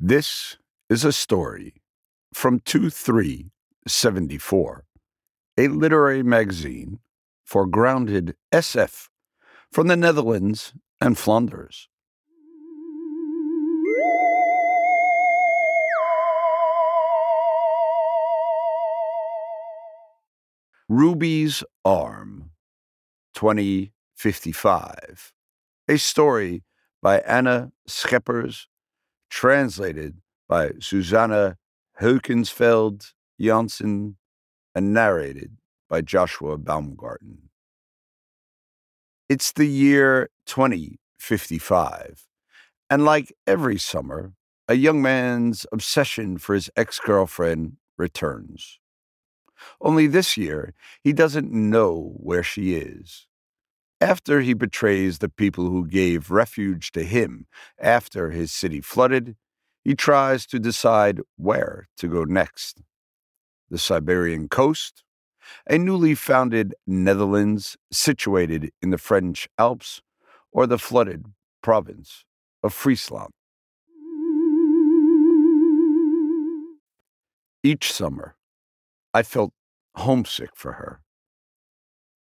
This is a story from 2374, a literary magazine for grounded SF from the Netherlands and Flanders. Ruby's Arm, 2055. A story by Anna Scheppers, translated by Susanna Heukensfeld Janssen, and narrated by Joshua Baumgarten. It's the year 2055, and like every summer, a young man's obsession for his ex girlfriend returns. Only this year, he doesn't know where she is. After he betrays the people who gave refuge to him after his city flooded, he tries to decide where to go next. The Siberian coast, a newly founded Netherlands situated in the French Alps, or the flooded province of Friesland. Each summer, I felt homesick for her.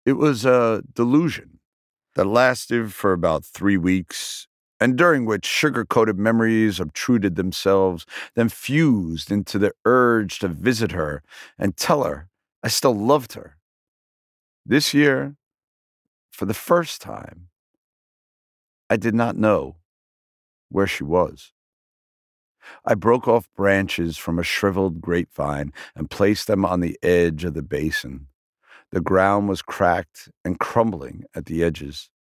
It was a delusion that lasted for about three weeks, and during which sugar coated memories obtruded themselves, then fused into the urge to visit her and tell her I still loved her. This year, for the first time, I did not know where she was. I broke off branches from a shriveled grapevine and placed them on the edge of the basin. The ground was cracked and crumbling at the edges.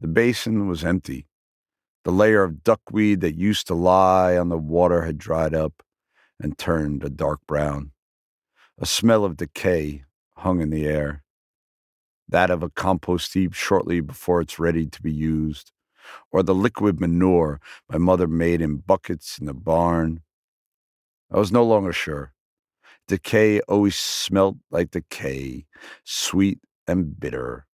The basin was empty. The layer of duckweed that used to lie on the water had dried up and turned a dark brown. A smell of decay hung in the air, that of a compost heap shortly before it's ready to be used, or the liquid manure my mother made in buckets in the barn. I was no longer sure. Decay always smelt like decay, sweet and bitter,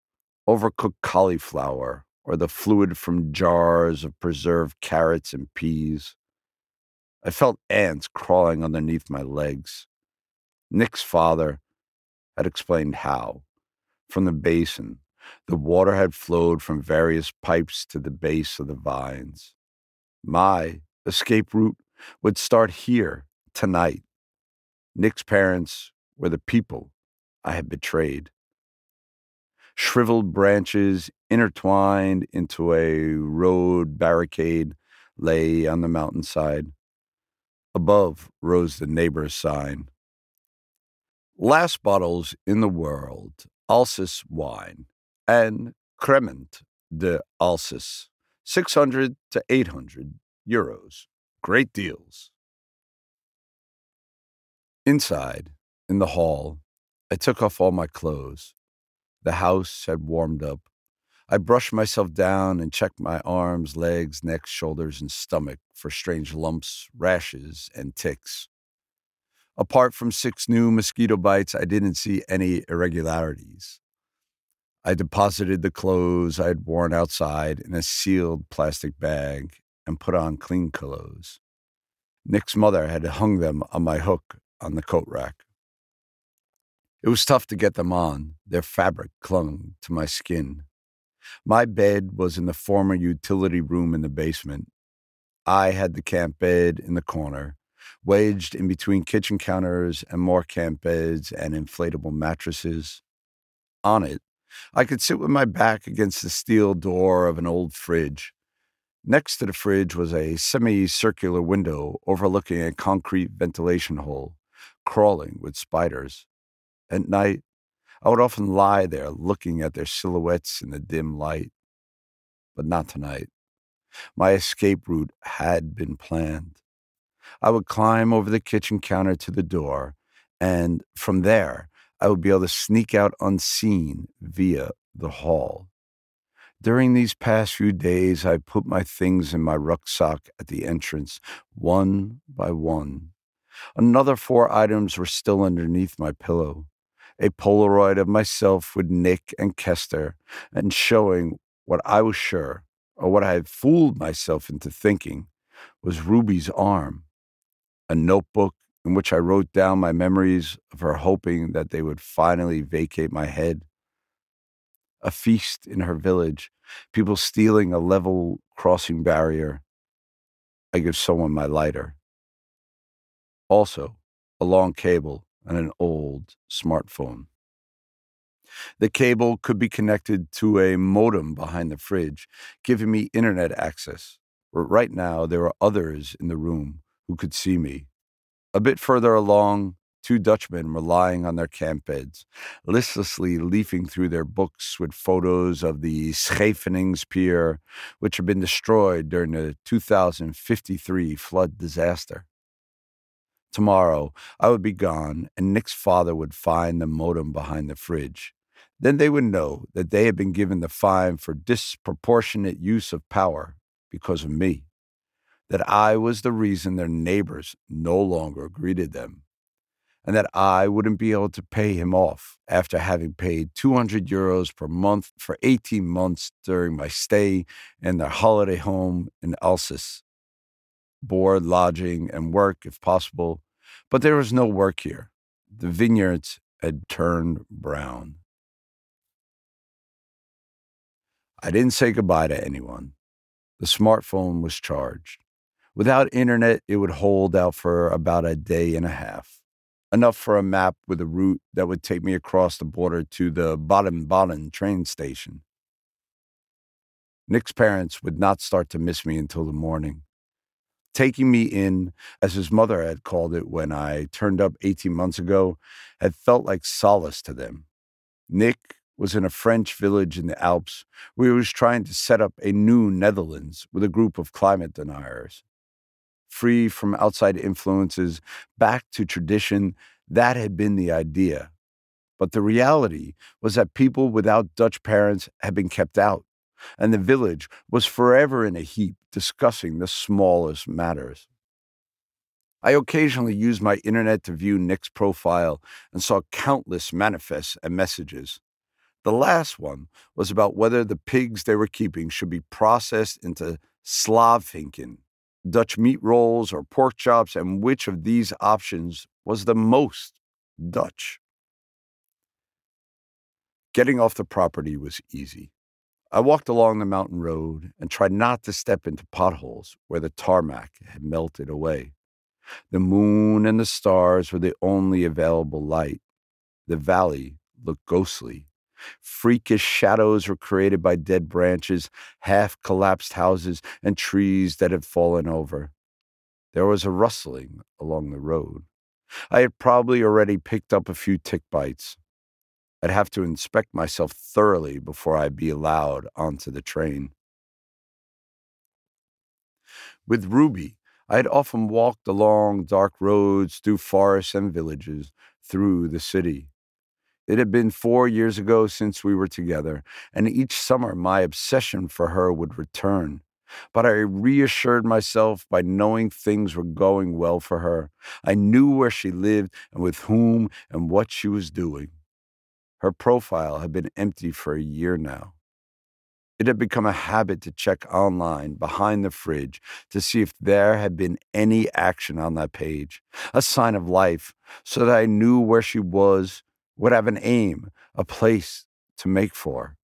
overcooked cauliflower, or the fluid from jars of preserved carrots and peas. I felt ants crawling underneath my legs. Nick's father had explained how, from the basin, the water had flowed from various pipes to the base of the vines. My escape route would start here tonight. Nick's parents were the people I had betrayed. Shriveled branches intertwined into a road barricade lay on the mountainside. Above rose the neighbor's sign. Last bottles in the world, Alsace wine and Cremant de Alsace, 600 to 800 euros. Great deals. Inside, in the hall, I took off all my clothes. The house had warmed up. I brushed myself down and checked my arms, legs, neck, shoulders, and stomach for strange lumps, rashes, and ticks. Apart from six new mosquito bites, I didn't see any irregularities. I deposited the clothes I had worn outside in a sealed plastic bag and put on clean clothes. Nick's mother had hung them on my hook on the coat rack. It was tough to get them on. Their fabric clung to my skin. My bed was in the former utility room in the basement. I had the camp bed in the corner, wedged in between kitchen counters and more camp beds and inflatable mattresses. On it, I could sit with my back against the steel door of an old fridge. Next to the fridge was a semicircular window overlooking a concrete ventilation hole, crawling with spiders. At night, I would often lie there looking at their silhouettes in the dim light. But not tonight. My escape route had been planned. I would climb over the kitchen counter to the door, and from there, I would be able to sneak out unseen via the hall. During these past few days, I put my things in my rucksack at the entrance, one by one. Another four items were still underneath my pillow a Polaroid of myself with Nick and Kester, and showing what I was sure, or what I had fooled myself into thinking, was Ruby's arm, a notebook in which I wrote down my memories of her hoping that they would finally vacate my head. A feast in her village, people stealing a level crossing barrier. I give someone my lighter. Also, a long cable and an old smartphone. The cable could be connected to a modem behind the fridge, giving me internet access. But right now, there are others in the room who could see me. A bit further along, two Dutchmen were lying on their camp beds, listlessly leafing through their books with photos of the Scheveningspier, which had been destroyed during the 2053 flood disaster. Tomorrow, I would be gone, and Nick's father would find the modem behind the fridge. Then they would know that they had been given the fine for disproportionate use of power because of me, that I was the reason their neighbors no longer greeted them, and that I wouldn't be able to pay him off after having paid 200 euros per month for 18 months during my stay in their holiday home in Alsace. Board, lodging, and work if possible, but there was no work here. The vineyards had turned brown. I didn't say goodbye to anyone. The smartphone was charged. Without internet, it would hold out for about a day and a half, enough for a map with a route that would take me across the border to the Baden Baden train station. Nick's parents would not start to miss me until the morning. Taking me in, as his mother had called it when I turned up 18 months ago, had felt like solace to them. Nick was in a French village in the Alps where he was trying to set up a new Netherlands with a group of climate deniers. Free from outside influences, back to tradition, that had been the idea. But the reality was that people without Dutch parents had been kept out, and the village was forever in a heap discussing the smallest matters. I occasionally used my internet to view Nick's profile and saw countless manifests and messages. The last one was about whether the pigs they were keeping should be processed into slavinken, Dutch meat rolls or pork chops, and which of these options was the most Dutch. Getting off the property was easy. I walked along the mountain road and tried not to step into potholes where the tarmac had melted away. The moon and the stars were the only available light. The valley looked ghostly Freakish shadows were created by dead branches, half collapsed houses, and trees that had fallen over. There was a rustling along the road. I had probably already picked up a few tick bites. I'd have to inspect myself thoroughly before I'd be allowed onto the train. With Ruby, I had often walked along dark roads through forests and villages, through the city. It had been four years ago since we were together, and each summer my obsession for her would return. But I reassured myself by knowing things were going well for her. I knew where she lived and with whom and what she was doing. Her profile had been empty for a year now. It had become a habit to check online behind the fridge to see if there had been any action on that page, a sign of life, so that I knew where she was would have an aim, a place to make for.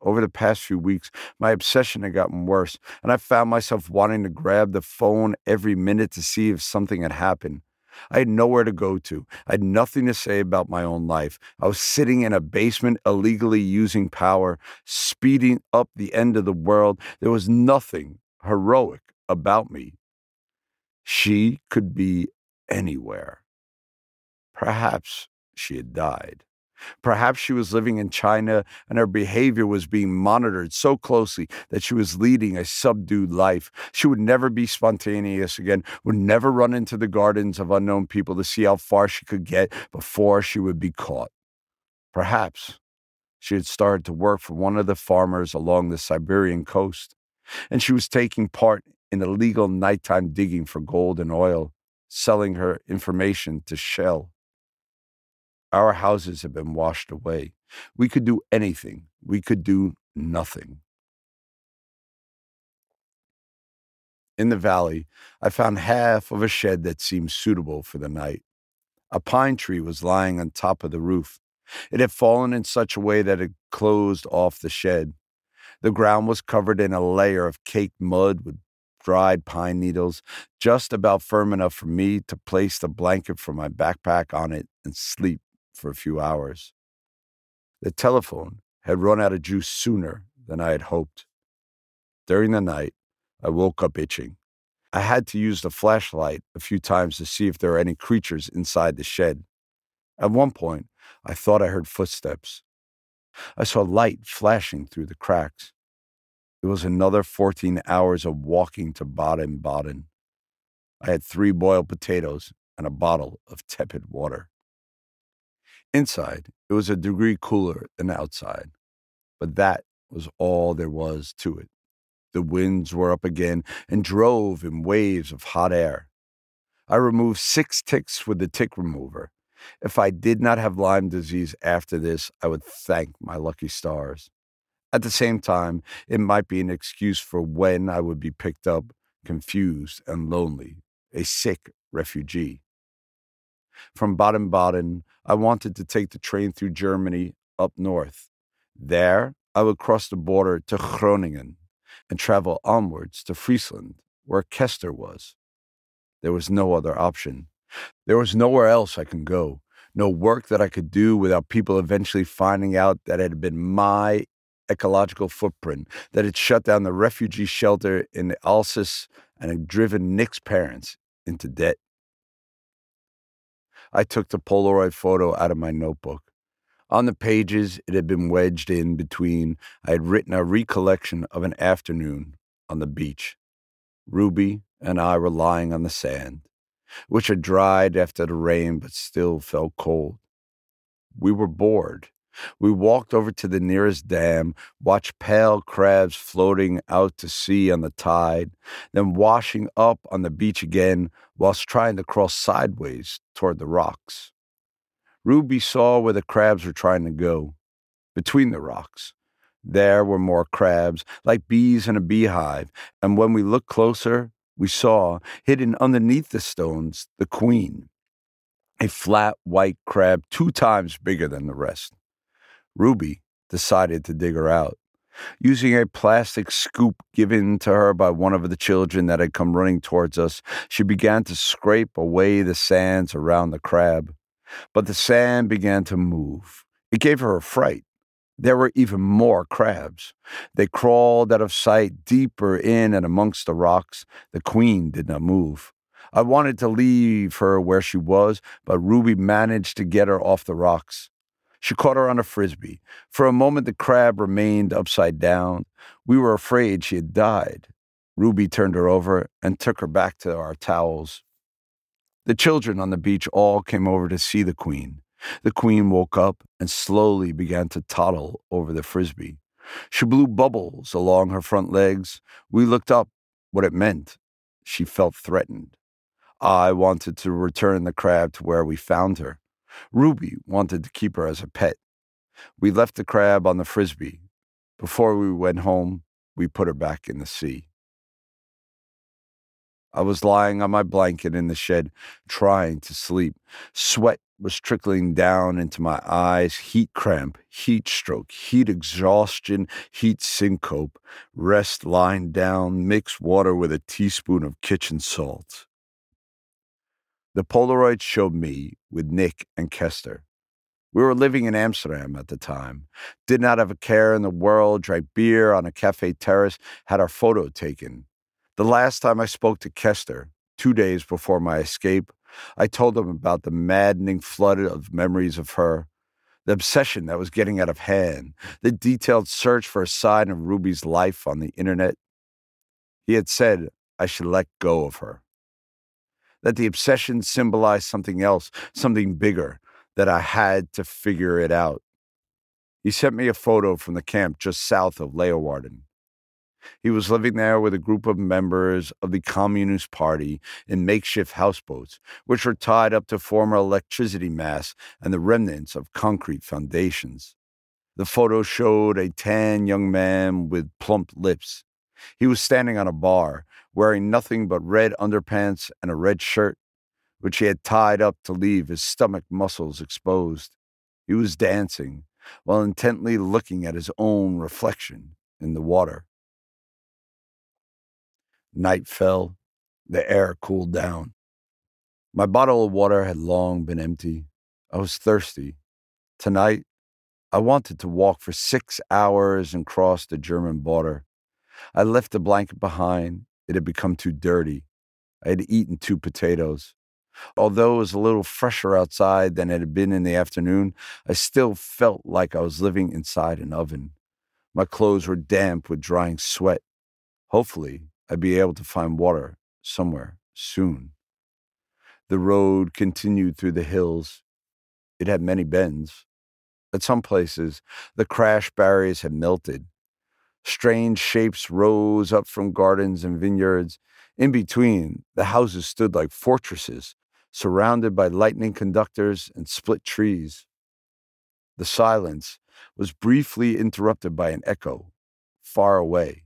Over the past few weeks, my obsession had gotten worse, and I found myself wanting to grab the phone every minute to see if something had happened. I had nowhere to go to. I had nothing to say about my own life. I was sitting in a basement, illegally using power, speeding up the end of the world. There was nothing heroic about me. She could be anywhere. Perhaps she had died. Perhaps she was living in China and her behavior was being monitored so closely that she was leading a subdued life. She would never be spontaneous again, would never run into the gardens of unknown people to see how far she could get before she would be caught. Perhaps she had started to work for one of the farmers along the Siberian coast, and she was taking part in illegal nighttime digging for gold and oil, selling her information to Shell. Our houses have been washed away. We could do anything. We could do nothing. In the valley, I found half of a shed that seemed suitable for the night. A pine tree was lying on top of the roof. It had fallen in such a way that it closed off the shed. The ground was covered in a layer of caked mud with dried pine needles, just about firm enough for me to place the blanket from my backpack on it and sleep for a few hours. The telephone had run out of juice sooner than I had hoped. During the night, I woke up itching. I had to use the flashlight a few times to see if there were any creatures inside the shed. At one point, I thought I heard footsteps. I saw light flashing through the cracks. It was another 14 hours of walking to Baden Baden. I had three boiled potatoes and a bottle of tepid water. Inside, it was a degree cooler than outside, but that was all there was to it. The winds were up again and drove in waves of hot air. I removed six ticks with the tick remover. If I did not have Lyme disease after this, I would thank my lucky stars. At the same time, it might be an excuse for when I would be picked up, confused and lonely, a sick refugee. From Baden Baden, I wanted to take the train through Germany up north. There, I would cross the border to Groningen and travel onwards to Friesland, where Kester was. There was no other option. There was nowhere else I could go, no work that I could do without people eventually finding out that it had been my ecological footprint, that had shut down the refugee shelter in the Alsace and had driven Nick's parents into debt. I took the Polaroid photo out of my notebook. On the pages, it had been wedged in between. I had written a recollection of an afternoon on the beach. Ruby and I were lying on the sand, which had dried after the rain but still felt cold. We were bored we walked over to the nearest dam, watched pale crabs floating out to sea on the tide, then washing up on the beach again whilst trying to cross sideways toward the rocks. Ruby saw where the crabs were trying to go, between the rocks. There were more crabs, like bees in a beehive, and when we looked closer, we saw, hidden underneath the stones, the queen, a flat white crab two times bigger than the rest. Ruby decided to dig her out. Using a plastic scoop given to her by one of the children that had come running towards us, she began to scrape away the sands around the crab. But the sand began to move. It gave her a fright. There were even more crabs. They crawled out of sight deeper in and amongst the rocks. The queen did not move. I wanted to leave her where she was, but Ruby managed to get her off the rocks. She caught her on a frisbee. For a moment, the crab remained upside down. We were afraid she had died. Ruby turned her over and took her back to our towels. The children on the beach all came over to see the queen. The queen woke up and slowly began to toddle over the frisbee. She blew bubbles along her front legs. We looked up what it meant. She felt threatened. I wanted to return the crab to where we found her. Ruby wanted to keep her as a pet. We left the crab on the frisbee. Before we went home, we put her back in the sea. I was lying on my blanket in the shed, trying to sleep. Sweat was trickling down into my eyes heat cramp, heat stroke, heat exhaustion, heat syncope. Rest lying down, mix water with a teaspoon of kitchen salt. The Polaroid showed me with Nick and Kester. We were living in Amsterdam at the time, did not have a care in the world, drank beer on a cafe terrace, had our photo taken. The last time I spoke to Kester, two days before my escape, I told him about the maddening flood of memories of her, the obsession that was getting out of hand, the detailed search for a sign of Ruby's life on the internet. He had said I should let go of her that the obsession symbolized something else, something bigger, that I had to figure it out. He sent me a photo from the camp just south of Leeuwarden. He was living there with a group of members of the Communist Party in makeshift houseboats, which were tied up to former electricity masts and the remnants of concrete foundations. The photo showed a tan young man with plump lips. He was standing on a bar, wearing nothing but red underpants and a red shirt, which he had tied up to leave his stomach muscles exposed. He was dancing while intently looking at his own reflection in the water. Night fell, the air cooled down. My bottle of water had long been empty. I was thirsty. Tonight, I wanted to walk for six hours and cross the German border. I left the blanket behind. It had become too dirty. I had eaten two potatoes. Although it was a little fresher outside than it had been in the afternoon, I still felt like I was living inside an oven. My clothes were damp with drying sweat. Hopefully, I'd be able to find water somewhere soon. The road continued through the hills. It had many bends. At some places, the crash barriers had melted. Strange shapes rose up from gardens and vineyards. In between, the houses stood like fortresses, surrounded by lightning conductors and split trees. The silence was briefly interrupted by an echo, far away,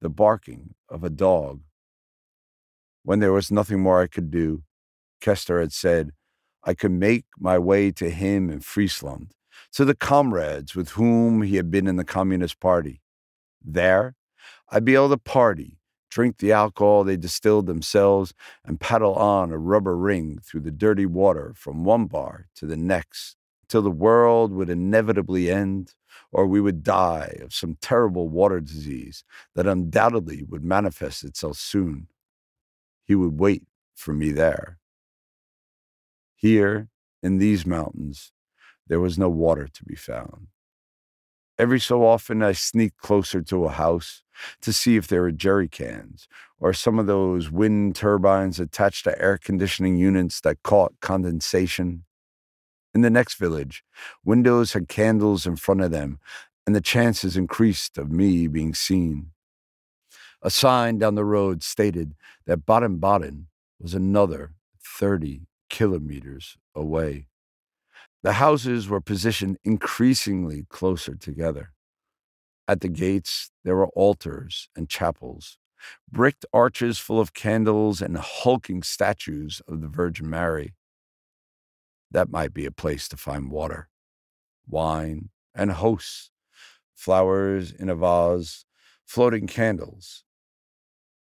the barking of a dog. When there was nothing more I could do, Kester had said, I could make my way to him in Friesland, to the comrades with whom he had been in the Communist Party. There, I'd be able to party, drink the alcohol they distilled themselves, and paddle on a rubber ring through the dirty water from one bar to the next, till the world would inevitably end, or we would die of some terrible water disease that undoubtedly would manifest itself soon. He would wait for me there. Here, in these mountains, there was no water to be found. Every so often, I sneak closer to a house to see if there are jerry cans or some of those wind turbines attached to air conditioning units that caught condensation. In the next village, windows had candles in front of them, and the chances increased of me being seen. A sign down the road stated that Baden Baden was another 30 kilometers away. The houses were positioned increasingly closer together. At the gates, there were altars and chapels, bricked arches full of candles and hulking statues of the Virgin Mary. That might be a place to find water, wine, and hosts, flowers in a vase, floating candles.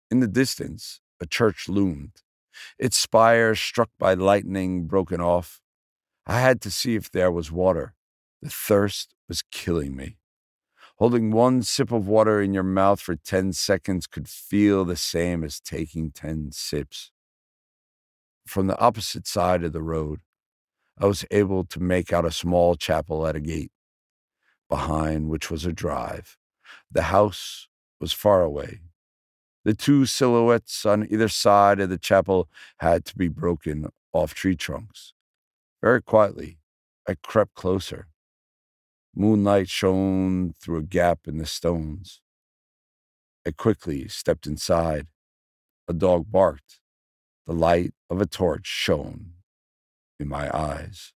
In the distance, a church loomed, its spire struck by lightning broken off. I had to see if there was water. The thirst was killing me. Holding one sip of water in your mouth for 10 seconds could feel the same as taking 10 sips. From the opposite side of the road, I was able to make out a small chapel at a gate, behind which was a drive. The house was far away. The two silhouettes on either side of the chapel had to be broken off tree trunks. Very quietly, I crept closer. Moonlight shone through a gap in the stones. I quickly stepped inside. A dog barked. The light of a torch shone in my eyes.